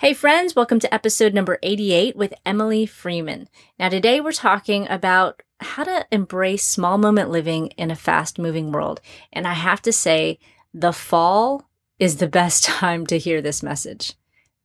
Hey, friends, welcome to episode number 88 with Emily Freeman. Now, today we're talking about how to embrace small moment living in a fast moving world. And I have to say, the fall is the best time to hear this message.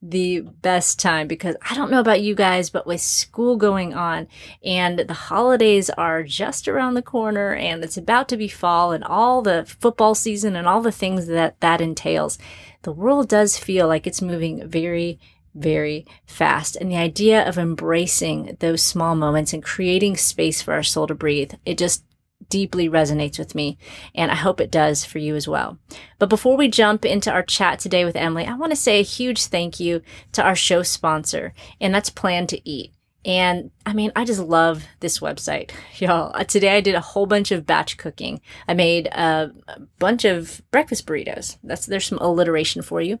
The best time because I don't know about you guys, but with school going on and the holidays are just around the corner and it's about to be fall and all the football season and all the things that that entails the world does feel like it's moving very, very fast. And the idea of embracing those small moments and creating space for our soul to breathe, it just deeply resonates with me. And I hope it does for you as well. But before we jump into our chat today with Emily, I want to say a huge thank you to our show sponsor, and that's Plan to Eat. And I mean, I just love this website, y'all. Uh, today I did a whole bunch of batch cooking. I made a, a, bunch of breakfast burritos. That's there's some alliteration for you,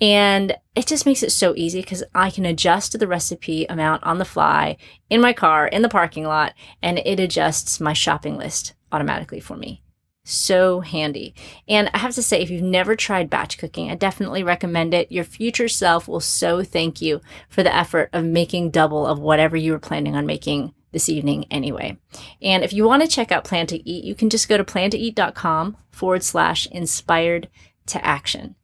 and it just makes it so easy because I can adjust the recipe amount on the fly in my car in the parking lot, and it adjusts my shopping list automatically for me so handy. And I have to say, if you've never tried batch cooking, I definitely recommend it. Your future self will so thank you for the effort of making double of whatever you were planning on making this evening anyway. And if you want to check out Plan to Eat, you can just go to plantoeat.com forward slash inspired to action.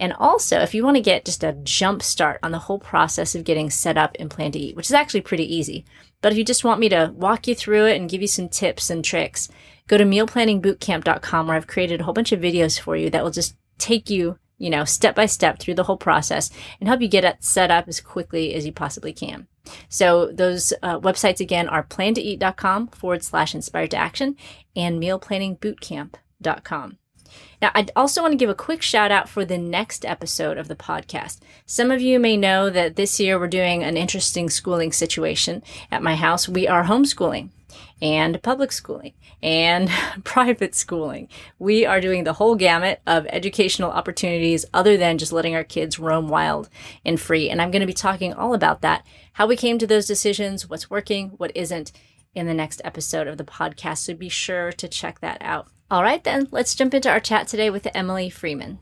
And also, if you want to get just a jump start on the whole process of getting set up in Plan to Eat, which is actually pretty easy, but if you just want me to walk you through it and give you some tips and tricks, go to mealplanningbootcamp.com where I've created a whole bunch of videos for you that will just take you, you know, step by step through the whole process and help you get it set up as quickly as you possibly can. So those uh, websites again are plantoeat.com forward slash inspired to action and mealplanningbootcamp.com. Now, I also want to give a quick shout out for the next episode of the podcast. Some of you may know that this year we're doing an interesting schooling situation at my house. We are homeschooling and public schooling and private schooling. We are doing the whole gamut of educational opportunities other than just letting our kids roam wild and free. And I'm going to be talking all about that, how we came to those decisions, what's working, what isn't in the next episode of the podcast. So be sure to check that out. All right, then, let's jump into our chat today with Emily Freeman.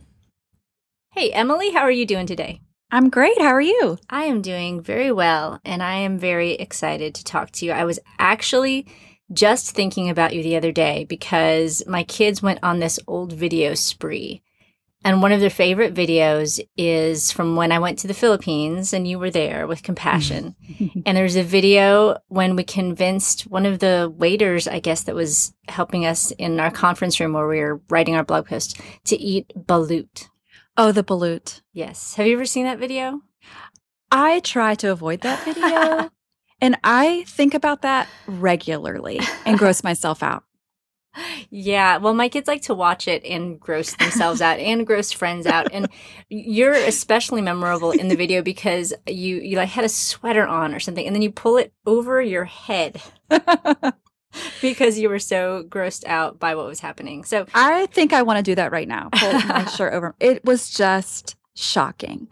Hey, Emily, how are you doing today? I'm great. How are you? I am doing very well, and I am very excited to talk to you. I was actually just thinking about you the other day because my kids went on this old video spree. And one of their favorite videos is from when I went to the Philippines and you were there with compassion. and there's a video when we convinced one of the waiters, I guess, that was helping us in our conference room where we were writing our blog post to eat balut. Oh, the balut. Yes. Have you ever seen that video? I try to avoid that video. and I think about that regularly and gross myself out. Yeah, well, my kids like to watch it and gross themselves out and gross friends out. And you're especially memorable in the video because you you like had a sweater on or something, and then you pull it over your head because you were so grossed out by what was happening. So I think I want to do that right now. Pull my shirt over. It was just shocking.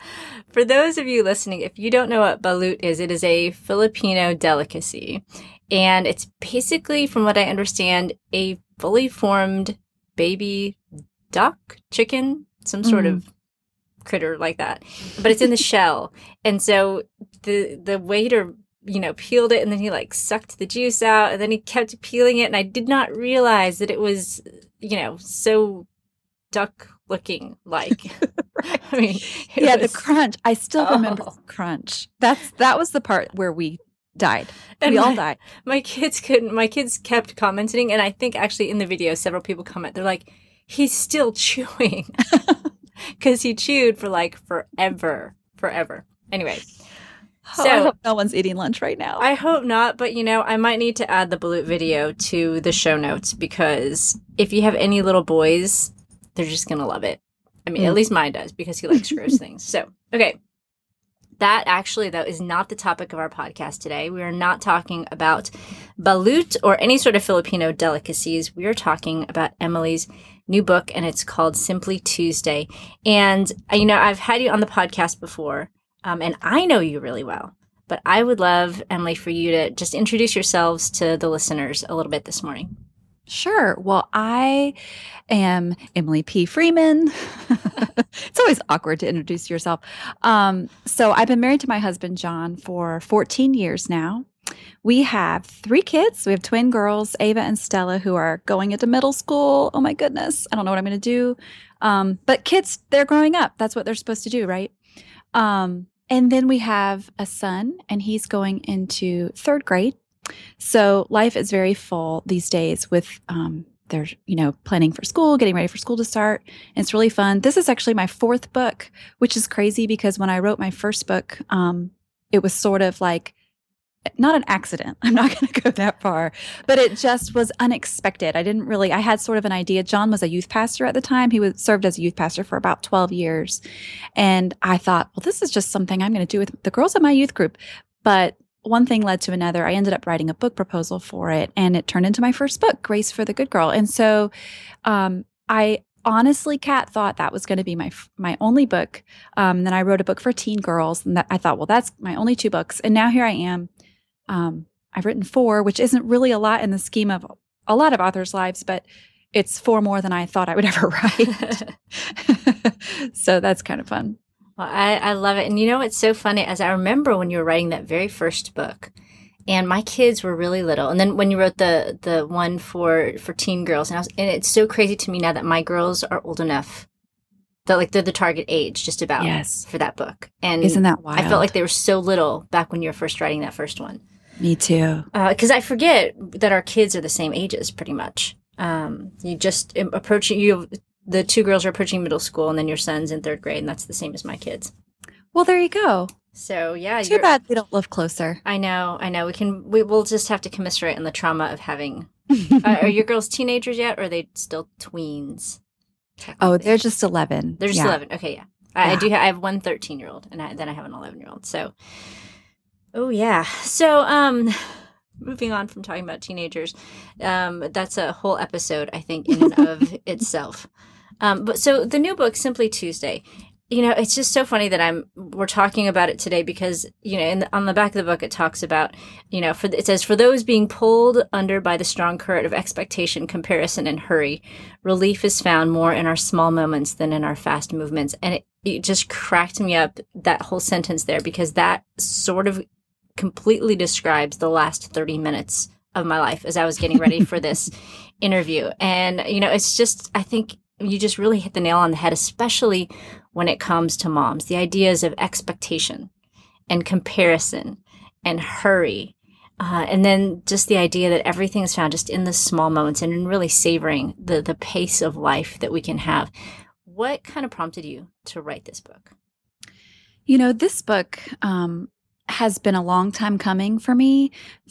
For those of you listening, if you don't know what balut is, it is a Filipino delicacy. And it's basically, from what I understand, a fully formed baby duck, chicken, some sort mm. of critter like that. But it's in the shell. And so the the waiter you know, peeled it and then he like sucked the juice out and then he kept peeling it. And I did not realize that it was, you know, so duck looking like. right. I mean, yeah, was... the crunch. I still remember oh. the crunch. That's that was the part where we died. And we all died. My kids couldn't. My kids kept commenting, and I think actually in the video, several people comment. They're like, "He's still chewing," because he chewed for like forever, forever. Anyway, Oh, I hope no one's eating lunch right now. I hope not, but you know, I might need to add the Balut video to the show notes because if you have any little boys, they're just gonna love it. I mean, at Mm. least mine does because he likes gross things. So, okay. That actually, though, is not the topic of our podcast today. We are not talking about balut or any sort of Filipino delicacies. We are talking about Emily's new book, and it's called Simply Tuesday. And, uh, you know, I've had you on the podcast before, um, and I know you really well. But I would love, Emily, for you to just introduce yourselves to the listeners a little bit this morning. Sure. Well, I am Emily P. Freeman. it's always awkward to introduce yourself. Um, so, I've been married to my husband, John, for 14 years now. We have three kids. We have twin girls, Ava and Stella, who are going into middle school. Oh my goodness. I don't know what I'm going to do. Um, but kids, they're growing up. That's what they're supposed to do, right? Um, and then we have a son, and he's going into third grade. So life is very full these days with um they're you know planning for school, getting ready for school to start. And it's really fun. This is actually my fourth book, which is crazy because when I wrote my first book, um it was sort of like not an accident. I'm not going to go that far, but it just was unexpected. I didn't really I had sort of an idea. John was a youth pastor at the time. He was served as a youth pastor for about 12 years. And I thought, well, this is just something I'm going to do with the girls in my youth group. But one thing led to another. I ended up writing a book proposal for it, and it turned into my first book, Grace for the Good Girl. And so, um, I honestly, Kat, thought that was going to be my my only book. Um, then I wrote a book for teen girls, and that, I thought, well, that's my only two books. And now here I am. Um, I've written four, which isn't really a lot in the scheme of a lot of authors' lives, but it's four more than I thought I would ever write. so that's kind of fun. Well, I, I love it. And you know, it's so funny as I remember when you were writing that very first book and my kids were really little. And then when you wrote the, the one for, for teen girls and I was, and it's so crazy to me now that my girls are old enough that like they're the target age just about Yes. for that book. And Isn't that wild? I felt like they were so little back when you were first writing that first one. Me too. because I forget that our kids are the same ages, pretty much. Um, you just um, approaching you. The two girls are approaching middle school, and then your son's in third grade, and that's the same as my kids. Well, there you go. So yeah, Too bad we don't live closer. I know, I know. We can. We will just have to commiserate on the trauma of having. uh, are your girls teenagers yet, or are they still tweens? oh, they're just 11. They're just Yeah. 11. Okay, yeah. I, I do. Ha- I have one 13 year old, and I, then I have an 11 year old. So, oh yeah. So, um, moving on from talking about teenagers, um, that's a whole episode, I think, in and of itself. Um, but so the new book, Simply Tuesday. You know, it's just so funny that I'm we're talking about it today because you know, in the, on the back of the book, it talks about you know, for it says for those being pulled under by the strong current of expectation, comparison, and hurry, relief is found more in our small moments than in our fast movements. And it, it just cracked me up that whole sentence there because that sort of completely describes the last 30 minutes of my life as I was getting ready for this interview. And, you know, it's just, I think you just really hit the nail on the head, especially when it comes to moms. The ideas of expectation and comparison and hurry. Uh, and then just the idea that everything is found just in the small moments and in really savoring the, the pace of life that we can have. What kind of prompted you to write this book? You know, this book um, has been a long time coming for me.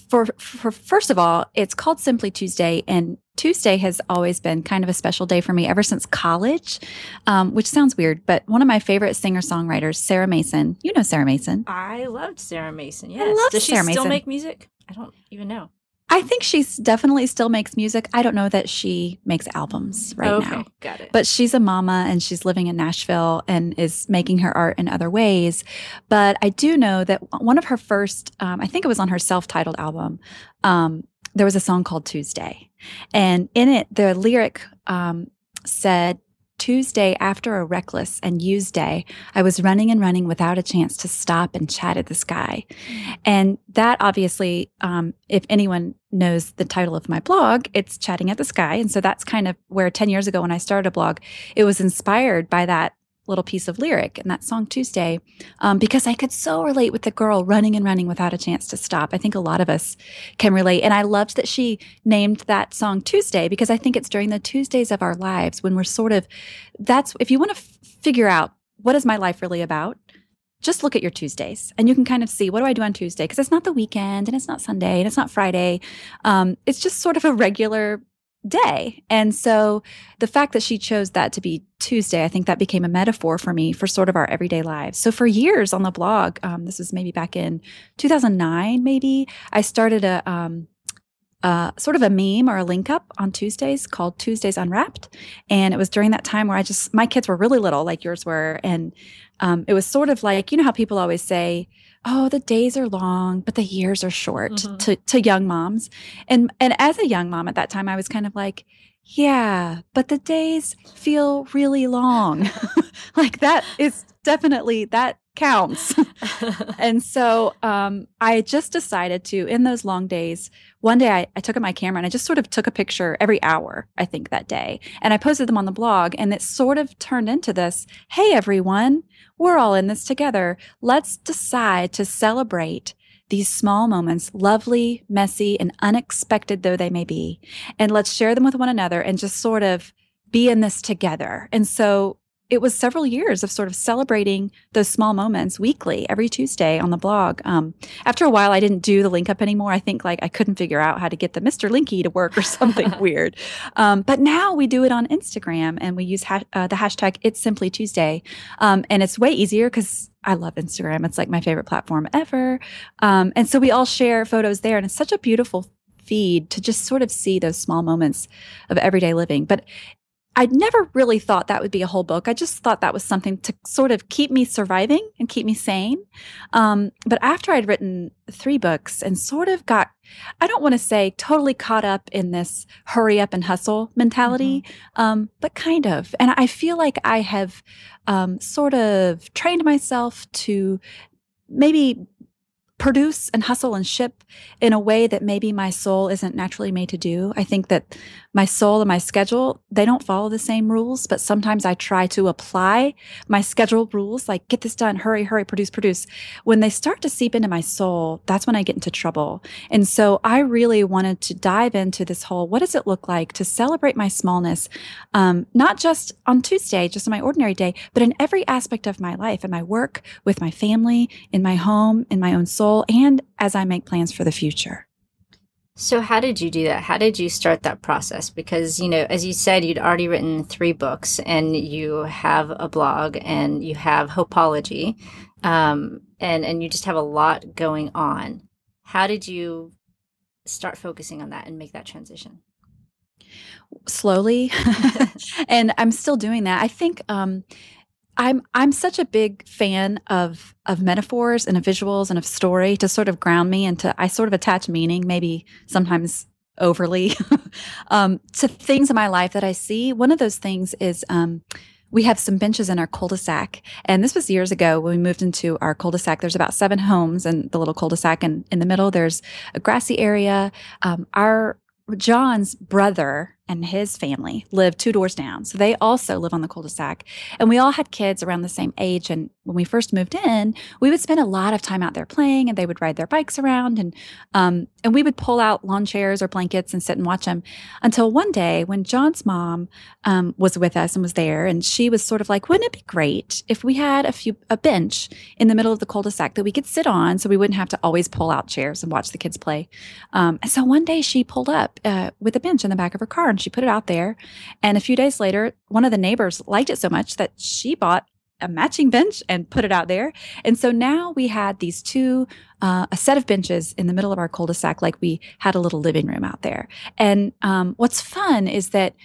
For, for first of all, it's called Simply Tuesday, and Tuesday has always been kind of a special day for me ever since college, um, which sounds weird, but one of my favorite singer songwriters, Sarah Masen. You know Sarah Masen. I loved Sarah Masen. Yes. I love Does she Sarah still Masen. make music? I don't even know. I think she's definitely still makes music. I don't know that she makes albums right okay, now. got it. but she's a mama and she's living in Nashville and is making her art in other ways. But I do know that one of her first, um, I think it was on her self titled album, um, there was a song called Tuesday. And in it, the lyric um, said, Tuesday after a reckless and used day, I was running and running without a chance to stop and chat at the sky. And that obviously, um, if anyone knows the title of my blog, it's Chatting at the Sky. And so that's kind of where 10 years ago when I started a blog, it was inspired by that little piece of lyric in that song Tuesday um, because I could so relate with the girl running and running without a chance to stop. I think a lot of us can relate. And I loved that she named that song Tuesday because I think it's during the Tuesdays of our lives when we're sort of, that's, if you want to f- figure out what is my life really about, just look at your Tuesdays and you can kind of see what do I do on Tuesday? Because it's not the weekend and it's not Sunday and it's not Friday. Um, it's just sort of a regular day. And so the fact that she chose that to be Tuesday, I think that became a metaphor for me for sort of our everyday lives. So for years on the blog, um, this was maybe back in 2009, maybe I started a, um, uh, sort of a meme or a link up on Tuesdays called Tuesdays Unwrapped. And it was during that time where I just, my kids were really little, like yours were. And um, it was sort of like, you know how people always say, oh the days are long but the years are short mm-hmm. to, to young moms and and as a young mom at that time i was kind of like yeah but the days feel really long like that is definitely that counts and so um, i just decided to in those long days one day I, I took up my camera and i just sort of took a picture every hour i think that day and i posted them on the blog and it sort of turned into this hey everyone we're all in this together. Let's decide to celebrate these small moments, lovely, messy, and unexpected though they may be. And let's share them with one another and just sort of be in this together. And so it was several years of sort of celebrating those small moments weekly, every Tuesday on the blog. Um, after a while, I didn't do the link up anymore. I think like I couldn't figure out how to get the Mr. Linky to work or something weird. Um, but now we do it on Instagram and we use ha- uh, the hashtag It's Simply Tuesday. Um, and it's way easier because I love Instagram. It's like my favorite platform ever. Um, and so we all share photos there. And it's such a beautiful feed to just sort of see those small moments of everyday living. But I'd never really thought that would be a whole book. I just thought that was something to sort of keep me surviving and keep me sane. Um, but after I'd written three books and sort of got, I don't want to say totally caught up in this hurry up and hustle mentality, mm-hmm. um, but kind of. And I feel like I have um, sort of trained myself to maybe produce and hustle and ship in a way that maybe my soul isn't naturally made to do. I think that my soul and my schedule, they don't follow the same rules, but sometimes I try to apply my schedule rules, like get this done, hurry, hurry, produce, produce. When they start to seep into my soul, that's when I get into trouble. And so I really wanted to dive into this whole what does it look like to celebrate my smallness, um, not just on Tuesday, just on my ordinary day, but in every aspect of my life, in my work, with my family, in my home, in my own soul, and as I make plans for the future. So, how did you do that? How did you start that process? Because, you know, as you said, you'd already written three books and you have a blog and you have Hopology um, and, and you just have a lot going on. How did you start focusing on that and make that transition? Slowly. and I'm still doing that. I think um, I'm I'm such a big fan of of metaphors and of visuals and of story to sort of ground me and to I sort of attach meaning, maybe sometimes overly, um, to things in my life that I see. One of those things is um, we have some benches in our cul-de-sac. And this was years ago when we moved into our cul-de-sac. There's about seven homes in the little cul-de-sac. And in the middle there's a grassy area. Um, our john's brother and his family live two doors down. So they also live on the cul-de-sac. And we all had kids around the same age. And when we first moved in, we would spend a lot of time out there playing and they would ride their bikes around and um, and we would pull out lawn chairs or blankets and sit and watch them until one day when John's mom um, was with us and was there and she was sort of like, wouldn't it be great if we had a few a bench in the middle of the cul-de-sac that we could sit on so we wouldn't have to always pull out chairs and watch the kids play. Um, and so one day she pulled up uh, with a bench in the back of her car she put it out there. And a few days later, one of the neighbors liked it so much that she bought a matching bench and put it out there. And so now we had these two, uh, a set of benches in the middle of our cul-de-sac, like we had a little living room out there. And um, what's fun is that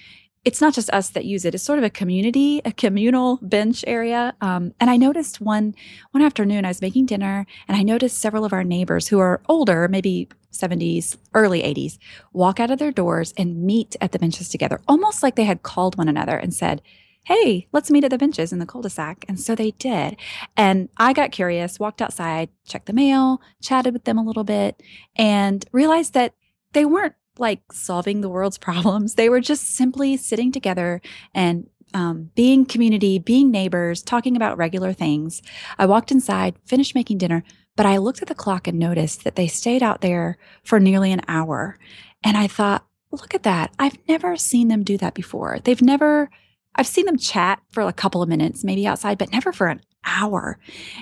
it's not just us that use it. It's sort of a community, a communal bench area. Um, and I noticed one one afternoon I was making dinner, and I noticed several of our neighbors who are older, maybe 70s, early 80s, walk out of their doors and meet at the benches together, almost like they had called one another and said, Hey, let's meet at the benches in the cul de sac. And so they did. And I got curious, walked outside, checked the mail, chatted with them a little bit, and realized that they weren't like solving the world's problems. They were just simply sitting together and um, being community, being neighbors, talking about regular things. I walked inside, finished making dinner, but I looked at the clock and noticed that they stayed out there for nearly an hour. And I thought, look at that. I've never seen them do that before. They've never, I've seen them chat for a couple of minutes, maybe outside, but never for an hour.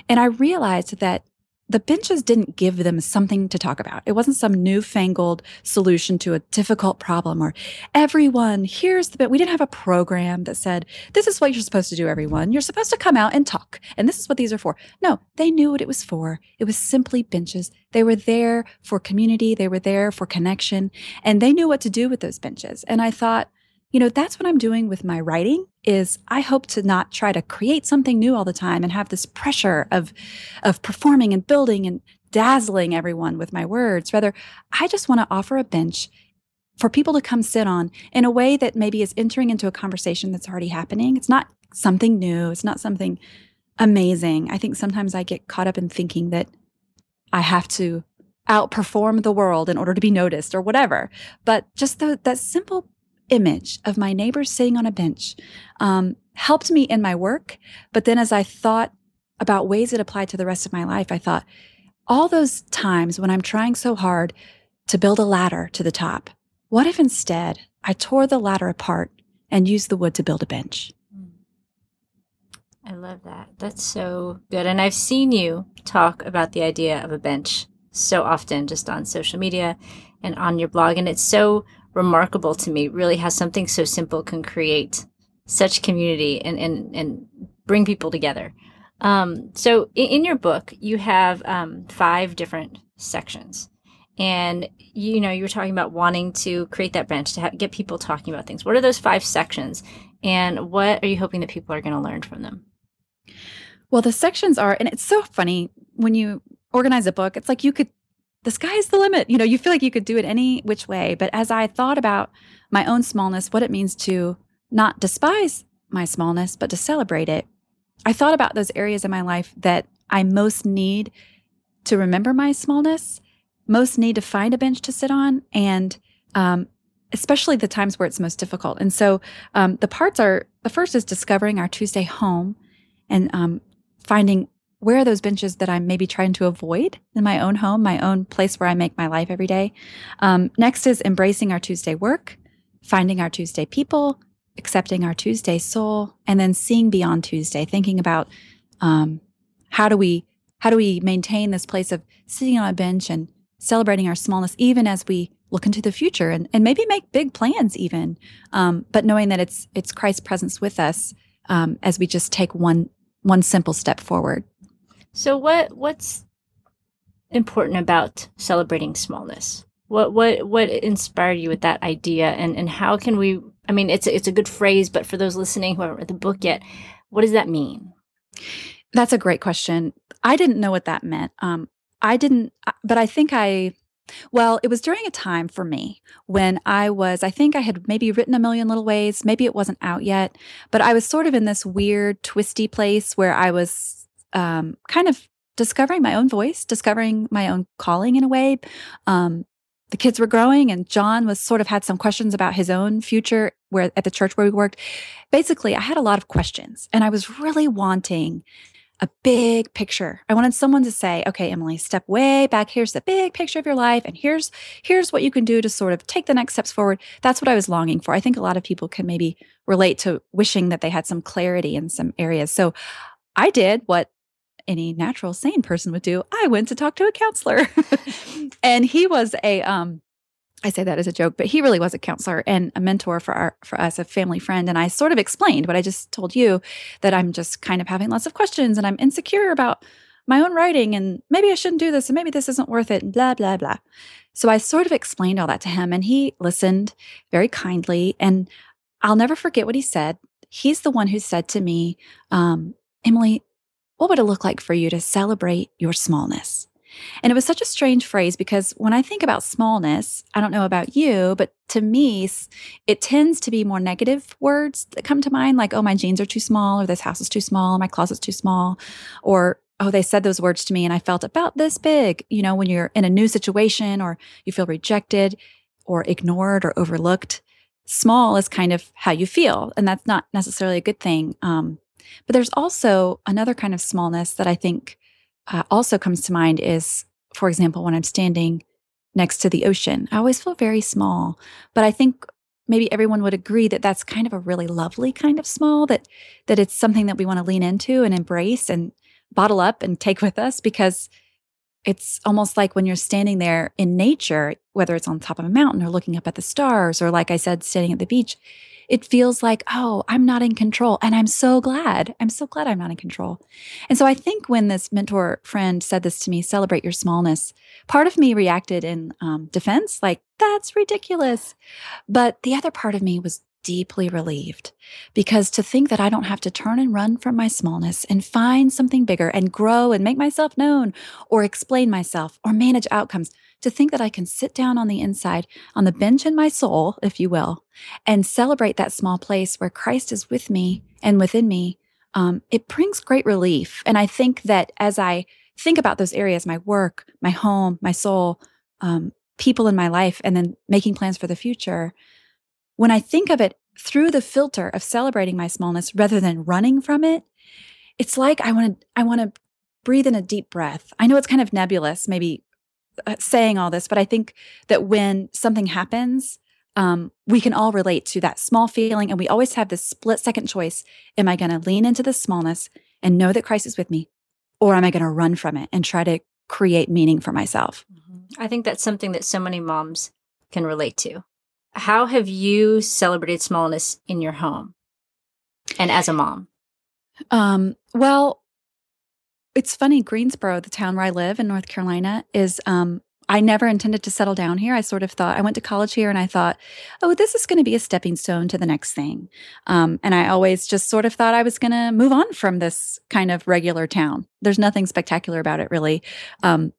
And I realized that the benches didn't give them something to talk about. It wasn't some newfangled solution to a difficult problem or everyone, here's the bit. We didn't have a program that said, this is what you're supposed to do, everyone. You're supposed to come out and talk. And this is what these are for. No, they knew what it was for. It was simply benches. They were there for community. They were there for connection and they knew what to do with those benches. And I thought, you know, that's what I'm doing with my writing is I hope to not try to create something new all the time and have this pressure of of performing and building and dazzling everyone with my words. Rather, I just want to offer a bench for people to come sit on in a way that maybe is entering into a conversation that's already happening. It's not something new, it's not something amazing. I think sometimes I get caught up in thinking that I have to outperform the world in order to be noticed or whatever. But just the, that simple image of my neighbor sitting on a bench um, helped me in my work. But then as I thought about ways it applied to the rest of my life, I thought, all those times when I'm trying so hard to build a ladder to the top, what if instead I tore the ladder apart and used the wood to build a bench? Hmm. I love that. That's so good. And I've seen you talk about the idea of a bench so often just on social media and on your blog. And it's so remarkable to me. Really has something so simple can create such community and and and bring people together. Um, so in, in, your book, you have um, five different sections, and you know you were talking about wanting to create that bench to ha- get people talking about things. What are those five sections, and what are you hoping that people are going to learn from them? Well, the sections are, and it's so funny when you organize a book. It's like you could the sky's the limit. You know, you feel like you could do it any which way. But as I thought about my own smallness, what it means to not despise my smallness, but to celebrate it, I thought about those areas in my life that I most need to remember my smallness, most need to find a bench to sit on, and um, especially the times where it's most difficult. And so um, the parts are the first is discovering our Tuesday home and um, finding where are those benches that I'm maybe trying to avoid in my own home, my own place where I make my life every day? Um, next is embracing our Tuesday work, finding our Tuesday people, accepting our Tuesday soul, and then seeing beyond Tuesday, thinking about um, how do we how do we maintain this place of sitting on a bench and celebrating our smallness, even as we look into the future and, and maybe make big plans, even, um, but knowing that it's it's Christ's presence with us um, as we just take one one simple step forward. So what what's important about celebrating smallness? What what what inspired you with that idea and and how can we I mean it's it's a good phrase but for those listening who haven't read the book yet, what does that mean? That's a great question. I didn't know what that meant. Um I didn't but I think I well, it was during a time for me when I was, I think I had maybe written a million little ways. Maybe it wasn't out yet, but I was sort of in this weird, twisty place where I was um, kind of discovering my own voice, discovering my own calling in a way. Um, the kids were growing, and John was sort of had some questions about his own future where at the church where we worked. Basically, I had a lot of questions, and I was really wanting a big picture. I wanted someone to say, "Okay, Emily, step way back. Here's the big picture of your life, and here's here's what you can do to sort of take the next steps forward." That's what I was longing for. I think a lot of people can maybe relate to wishing that they had some clarity in some areas. So I did what any natural sane person would do, I went to talk to a counselor. and he was a um I say that as a joke, but he really was a counselor and a mentor for our for us, a family friend. And I sort of explained what I just told you that I'm just kind of having lots of questions and I'm insecure about my own writing and maybe I shouldn't do this and maybe this isn't worth it and blah blah blah. So I sort of explained all that to him and he listened very kindly and I'll never forget what he said. He's the one who said to me, um, Emily, what would it look like for you to celebrate your smallness? And it was such a strange phrase because when I think about smallness, I don't know about you, but to me, it tends to be more negative words that come to mind, like, oh, my jeans are too small, or this house is too small, my closet's too small, or oh, they said those words to me and I felt about this big. You know, when you're in a new situation or you feel rejected or ignored or overlooked, small is kind of how you feel, and that's not necessarily a good thing. Um, but there's also another kind of smallness that I think uh, also comes to mind is, for example, when I'm standing next to the ocean, I always feel very small. But I think maybe everyone would agree that that's kind of a really lovely kind of small that that it's something that we want to lean into and embrace and bottle up and take with us because it's almost like when you're standing there in nature whether it's on top of a mountain or looking up at the stars or like i said standing at the beach it feels like, oh, I'm not in control. And I'm so glad. I'm so glad I'm not in control. And so I think when this mentor friend said this to me, celebrate your smallness, part of me reacted in um, defense, like, that's ridiculous. But the other part of me was deeply relieved because to think that I don't have to turn and run from my smallness and find something bigger and grow and make myself known or explain myself or manage outcomes to think that I can sit down on the inside, on the bench in my soul, if you will, and celebrate that small place where Christ is with me and within me, um, it brings great relief. And I think that as I think about those areas, my work, my home, my soul, um, people in my life, and then making plans for the future, when I think of it through the filter of celebrating my smallness rather than running from it, it's like I want to I want to breathe in a deep breath. I know it's kind of nebulous, maybe uh, saying all this, but I think that when something happens, um, we can all relate to that small feeling. And we always have this split second choice. Am I going to lean into the smallness and know that Christ is with me? Or am I going to run from it and try to create meaning for myself? Mm-hmm. I think that's something that so many moms can relate to. How have you celebrated smallness in your home and as a mom? Um, well, it's funny, Greensboro, the town where I live in North Carolina, is um, I never intended to settle down here. I sort of thought I went to college here and I thought, oh, this is going to be a stepping stone to the next thing. Um, and I always just sort of thought I was going to move on from this kind of regular town. There's nothing spectacular about it, really, um,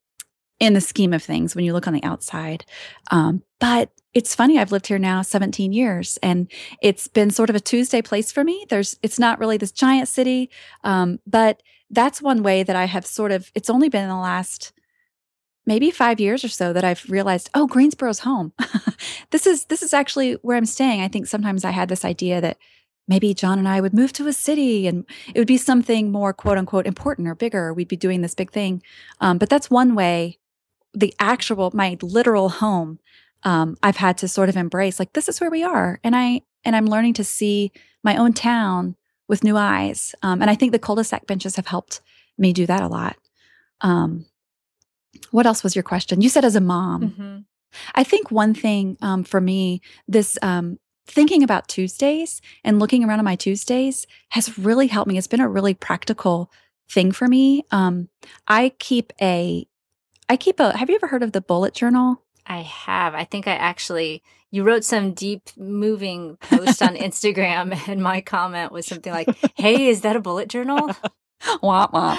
in the scheme of things when you look on the outside. Um, but it's funny i've lived here now 17 years and it's been sort of a tuesday place for me there's it's not really this giant city um, but that's one way that I have sort of, it's only been in the last maybe five years or so that I've realized, oh, Greensboro's home. this is, this is actually where I'm staying. I think sometimes I had this idea that maybe John and I would move to a city and it would be something more quote unquote important or bigger. We'd be doing this big thing. Um, but that's one way the actual, my literal home, um, I've had to sort of embrace like, this is where we are. And I, and I'm learning to see my own town with new eyes. Um, and I think the cul-de-sac benches have helped me do that a lot. Um, what else was your question? You said as a mom. Mm-hmm. I think one thing um, for me, this um, thinking about Tuesdays and looking around on my Tuesdays has really helped me. It's been a really practical thing for me. Um, I keep a, I keep a. Have you ever heard of the bullet journal? I have. I think I actually you wrote some deep moving post on Instagram and my comment was something like, "Hey, is that a bullet journal?" wah wah.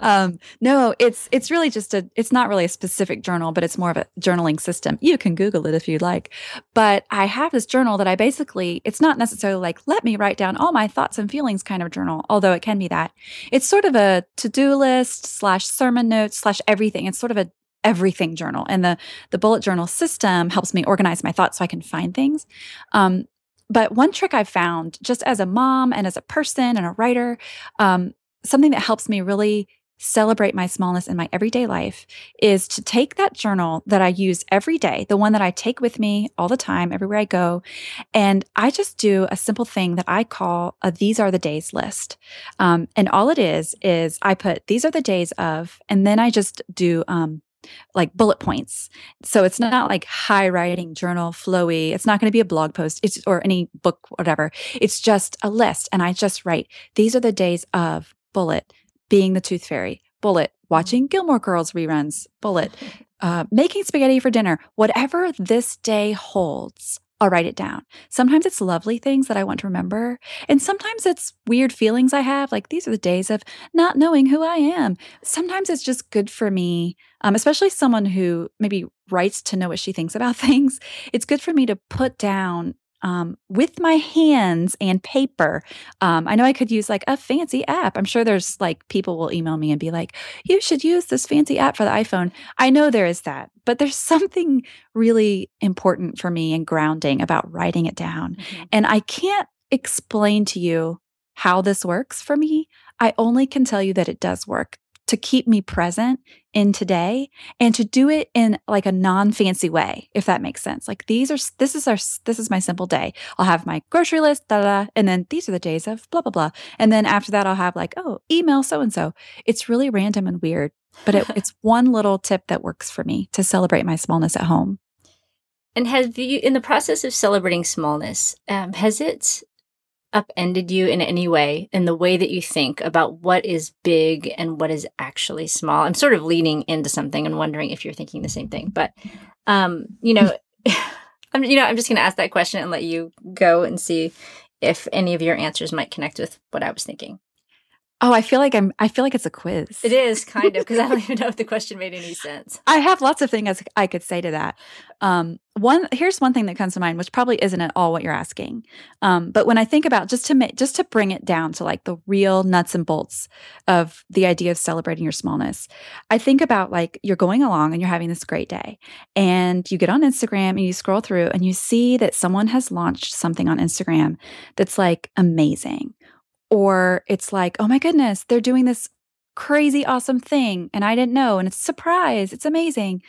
Um, no, it's it's really just a. It's not really a specific journal, but it's more of a journaling system. You can Google it if you'd like. But I have this journal that I basically. It's not necessarily like let me write down all my thoughts and feelings kind of journal, although it can be that. It's sort of a to do list slash sermon notes slash everything. It's sort of a everything journal and the the bullet journal system helps me organize my thoughts so i can find things um, but one trick i've found just as a mom and as a person and a writer um, something that helps me really celebrate my smallness in my everyday life is to take that journal that I use every day, the one that I take with me all the time, everywhere I go, and I just do a simple thing that I call a These Are the Days list. Um, and all it is, is I put these are the days of, and then I just do um, like bullet points. So it's not like high writing journal flowy. It's not going to be a blog post. It's or any book, whatever. It's just a list. And I just write, these are the days of bullet, being the tooth fairy, bullet, watching Gilmore Girls reruns, bullet, uh, making spaghetti for dinner, whatever this day holds. I'll write it down. Sometimes it's lovely things that I want to remember. And sometimes it's weird feelings I have. Like these are the days of not knowing who I am. Sometimes it's just good for me, um, especially someone who maybe writes to know what she thinks about things. It's good for me to put down um, with my hands and paper. Um, I know I could use like a fancy app. I'm sure there's like people will email me and be like, you should use this fancy app for the iPhone. I know there is that, but there's something really important for me and grounding about writing it down. Mm-hmm. And I can't explain to you how this works for me. I only can tell you that it does work to keep me present in today and to do it in like a non-fancy way if that makes sense. Like these are this is our this is my simple day. I'll have my grocery list da, da, and then these are the days of blah blah blah. And then after that i'll have like oh email so and so it's really random and weird but it, it's one little tip that works for me to celebrate my smallness at home. And have you in the process of celebrating smallness um, has it upended you in any way in the way that you think about what is big and what is actually small? I'm sort of leaning into something and wondering if you're thinking the same thing. But um, you know, I'm you know, I'm just going to ask that question and let you go and see if any of your answers might connect with what I was thinking. Oh, I feel like I'm I feel like it's a quiz. It is kind of because I don't even know if the question made any sense. I have lots of things I could say to that. Um, one here's one thing that comes to mind, which probably isn't at all what you're asking. Um, but when I think about just to make just to bring it down to like the real nuts and bolts of the idea of celebrating your smallness, I think about like you're going along and you're having this great day, and you get on Instagram and you scroll through and you see that someone has launched something on Instagram that's like amazing or it's like, oh my goodness, they're doing this crazy awesome thing and I didn't know. And it's a surprise. It's amazing.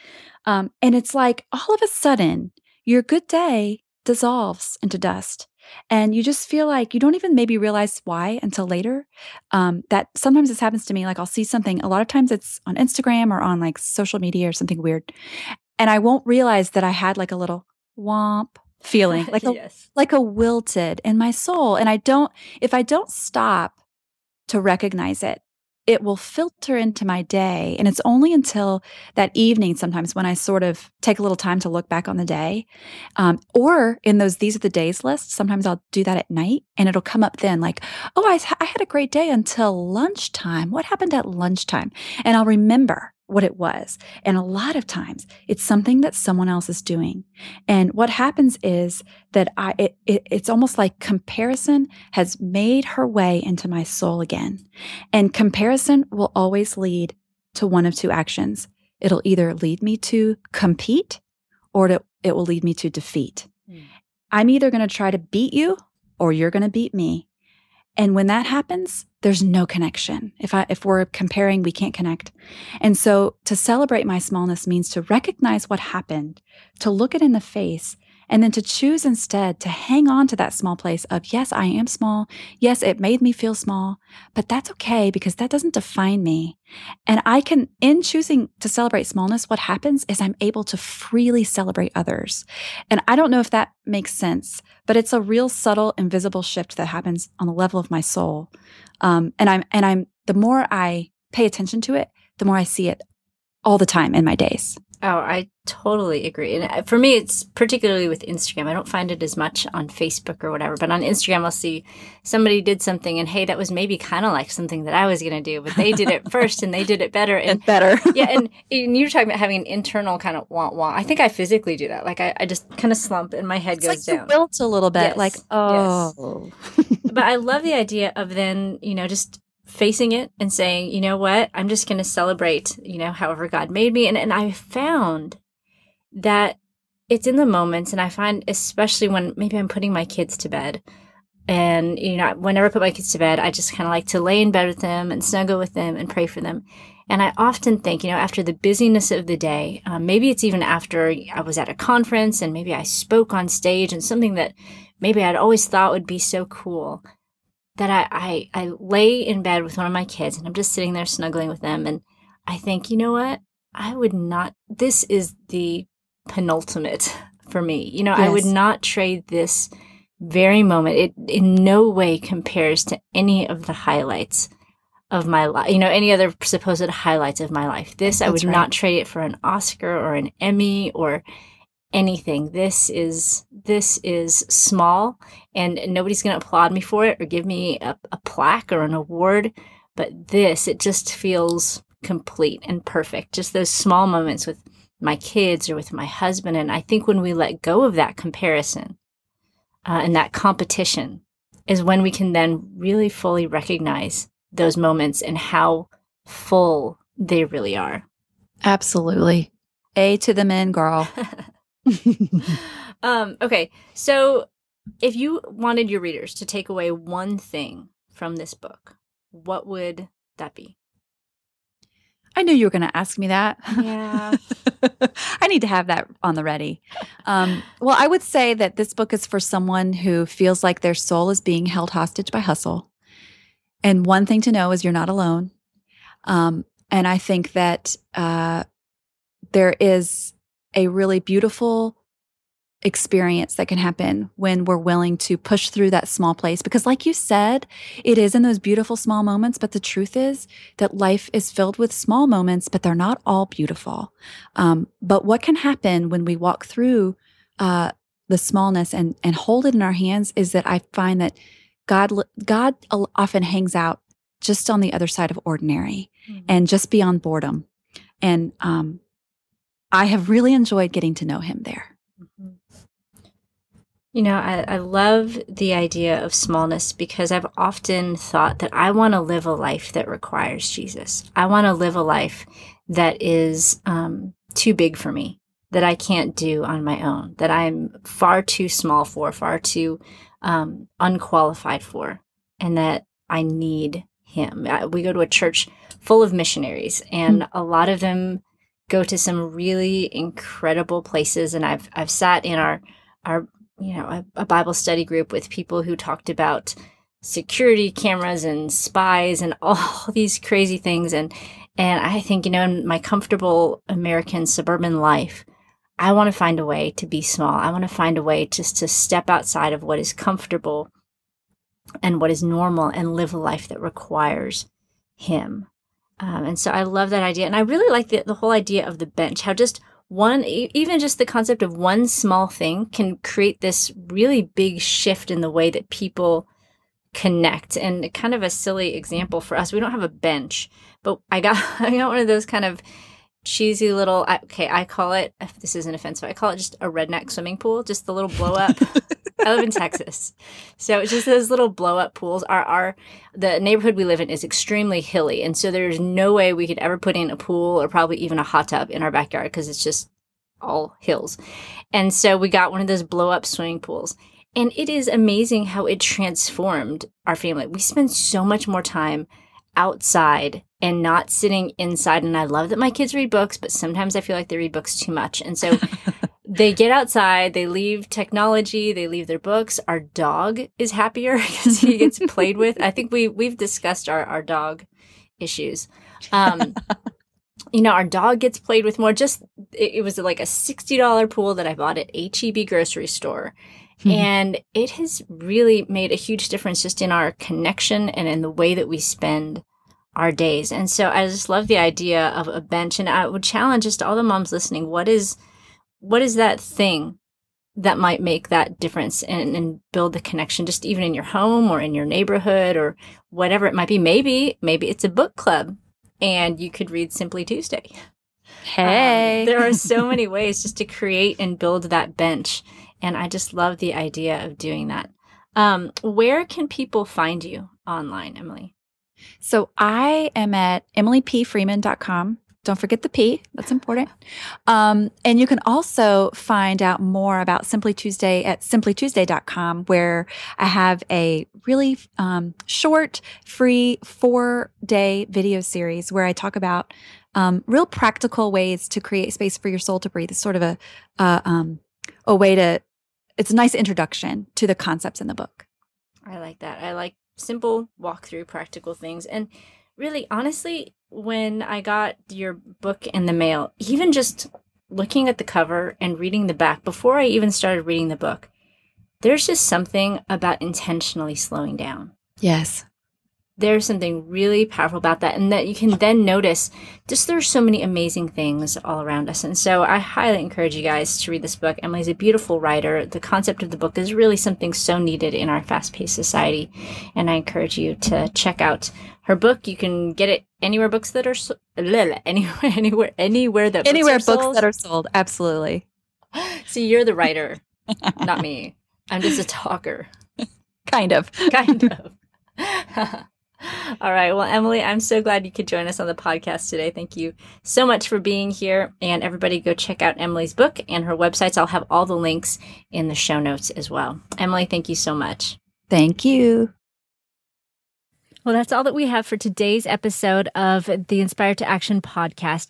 Um, and it's like all of a sudden, your good day dissolves into dust. And you just feel like you don't even maybe realize why until later. Um, that sometimes this happens to me. Like I'll see something, a lot of times it's on Instagram or on like social media or something weird. And I won't realize that I had like a little womp feeling like a, yes. like a wilted in my soul and i don't if i don't stop to recognize it it will filter into my day and it's only until that evening sometimes when i sort of take a little time to look back on the day um, or in those these are the days list sometimes i'll do that at night and it'll come up then like oh I, I had a great day until lunchtime what happened at lunchtime and i'll remember what it was. And a lot of times it's something that someone else is doing. And what happens is that I, it, it, it's almost like comparison has made her way into my soul again. And comparison will always lead to one of two actions. It'll either lead me to compete or to, it will lead me to defeat. Mm. I'm either going to try to beat you or you're going to beat me. And when that happens, there's no connection. If I if we're comparing, we can't connect. And so to celebrate my smallness means to recognize what happened, to look it in the face and then to choose instead to hang on to that small place of, yes, I am small. Yes, it made me feel small, but that's okay because that doesn't define me. And I can, in choosing to celebrate smallness, what happens is I'm able to freely celebrate others. And I don't know if that makes sense, but it's a real subtle, invisible shift that happens on the level of my soul. Um, and I'm, and I'm, the more I pay attention to it, the more I see it all the time in my days. Oh, I totally agree. And uh, for me, it's particularly with Instagram. I don't find it as much on Facebook or whatever, but on Instagram, I'll see somebody did something and hey, that was maybe kind of like something that I was going to do, but they did it first and they did it better. And, and better. yeah. And, and, you're talking about having an internal kind of want want. I think I physically do that. Like I, I just kind of slump and my head it's goes like down. wilt a little bit. Yes. Like, oh. Yes. but I love the idea of then, you know, just facing it and saying, you know what, I'm just going to celebrate, you know, however God made me. And, and I found that it's in the moments, and I find especially when maybe I'm putting my kids to bed. And, you know, whenever I put my kids to bed, I just kind of like to lay in bed with them and snuggle with them and pray for them. And I often think, you know, after the busyness of the day, um, maybe it's even after I was at a conference and maybe I spoke on stage and something that maybe I'd always thought would be so cool that I, I, I lay in bed with one of my kids and I'm just sitting there snuggling with them. And I think, you know what? I would not, this is the penultimate for me. You know, yes. I would not trade this very moment. It in no way compares to any of the highlights of my life, you know, any other supposed highlights of my life. This, That's I would right. not trade it for an Oscar or an Emmy or anything. This is this is small, and nobody's going to applaud me for it or give me a, a plaque or an award. But this, it just feels complete and perfect. Just those small moments with my kids or with my husband. And I think when we let go of that comparison, uh, and that competition is when we can then really fully recognize those moments and how full they really are. Absolutely. A to the men, girl. um, okay, so if you wanted your readers to take away one thing from this book, what would that be? I knew you were going to ask me that. Yeah. I need to have that on the ready. Um, well, I would say that this book is for someone who feels like their soul is being held hostage by hustle. And one thing to know is you're not alone. Um, and I think that uh, there is a really beautiful experience that can happen when we're willing to push through that small place. Because, like you said, it is in those beautiful small moments. But the truth is that life is filled with small moments, but they're not all beautiful. Um, but what can happen when we walk through uh, the smallness and and hold it in our hands is that I find that God God often hangs out just on the other side of ordinary mm-hmm. and just beyond boredom. And um, I have really enjoyed getting to know Him there. Mm-hmm. You know, I, I love the idea of smallness because I've often thought that I want to live a life that requires Jesus. I want to live a life that is um, too big for me, that I can't do on my own, that I'm far too small for, far too um, unqualified for, and that I need Him. We go to a church full of missionaries, and mm-hmm. a lot of them go to some really incredible places. And I've I've sat in our our you know a, a bible study group with people who talked about security cameras and spies and all these crazy things and and i think you know in my comfortable american suburban life i want to find a way to be small i want to find a way just to step outside of what is comfortable and what is normal and live a life that requires him um, and so i love that idea. And i really like the, the whole idea of the bench how just one even just the concept of one small thing can create this really big shift in the way that people connect. And kind of a silly example for us we don't have a bench but i got i got one of those kind of cheesy little okay i call it if this isn't offensive i call it just a redneck swimming pool just the little blow up. I live in texas. So it's just those little blow up pools. Are our the neighborhood we live in is extremely hilly and so there's no way we could ever put in a pool or probably even a hot tub in our backyard because it's just all hills. And so we got one of those blow up swimming pools and it is amazing how it transformed our family. We spend so much more time outside and not sitting inside. And I love that my kids read books, but sometimes I feel like they read books too much. And so they get outside, they leave technology, they leave their books. Our dog is happier because he gets played with. I think we we've discussed our, our dog issues. Um, you know, our dog gets played with more. Just it, it was like a sixty dollar pool that I bought at HEB grocery store. Mm-hmm. And it has really made a huge difference just in our connection and in the way that we spend our days. And so I just love the idea of a bench. And I would challenge just all the moms listening, what is what is that thing that might make that difference and, and build the connection just even in your home or in your neighborhood or whatever it might be. Maybe, maybe it's a book club and you could read Simply Tuesday. Hey. Um, there are so many ways just to create and build that bench. And I just love the idea of doing that. Um, where can people find you online, Emily? So I am at emilypfreeman.com. Don't forget the P, that's important. Um, and you can also find out more about Simply Tuesday at simplytuesday.com, where I have a really um, short, free four day video series where I talk about um, real practical ways to create space for your soul to breathe. It's sort of a, uh, um, a way to, it's a nice introduction to the concepts in the book. I like that. I like simple walkthrough practical things. And really, honestly, when I got your book in the mail, even just looking at the cover and reading the back before I even started reading the book, there's just something about intentionally slowing down. Yes there's something really powerful about that and that you can then notice just there's so many amazing things all around us. And so i highly encourage you guys to read this book. Emily's a beautiful writer. The concept of the book is really something so needed in our fast-paced society and i encourage you to check out her book. You can get it anywhere books that are so- anywhere anywhere anywhere that anywhere books, books that are sold absolutely. See you're the writer not me. I'm just a talker. kind of. kind of. All right. Well, Emily, I'm so glad you could join us on the podcast today. Thank you so much for being here. And everybody go check out Emily's book and her websites. I'll have all the links in the show notes as well. Emily, thank you so much. Thank you. Well, that's all that we have for today's episode of the Inspired to Action podcast.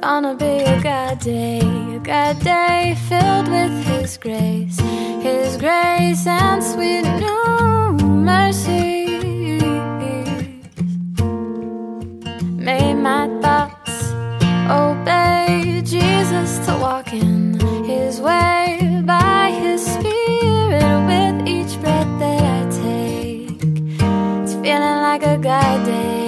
Gonna be a good day, a good day filled with His grace, His grace and sweet new mercies. May my thoughts obey Jesus to walk in His way by His Spirit with each breath that I take. It's feeling like a good day.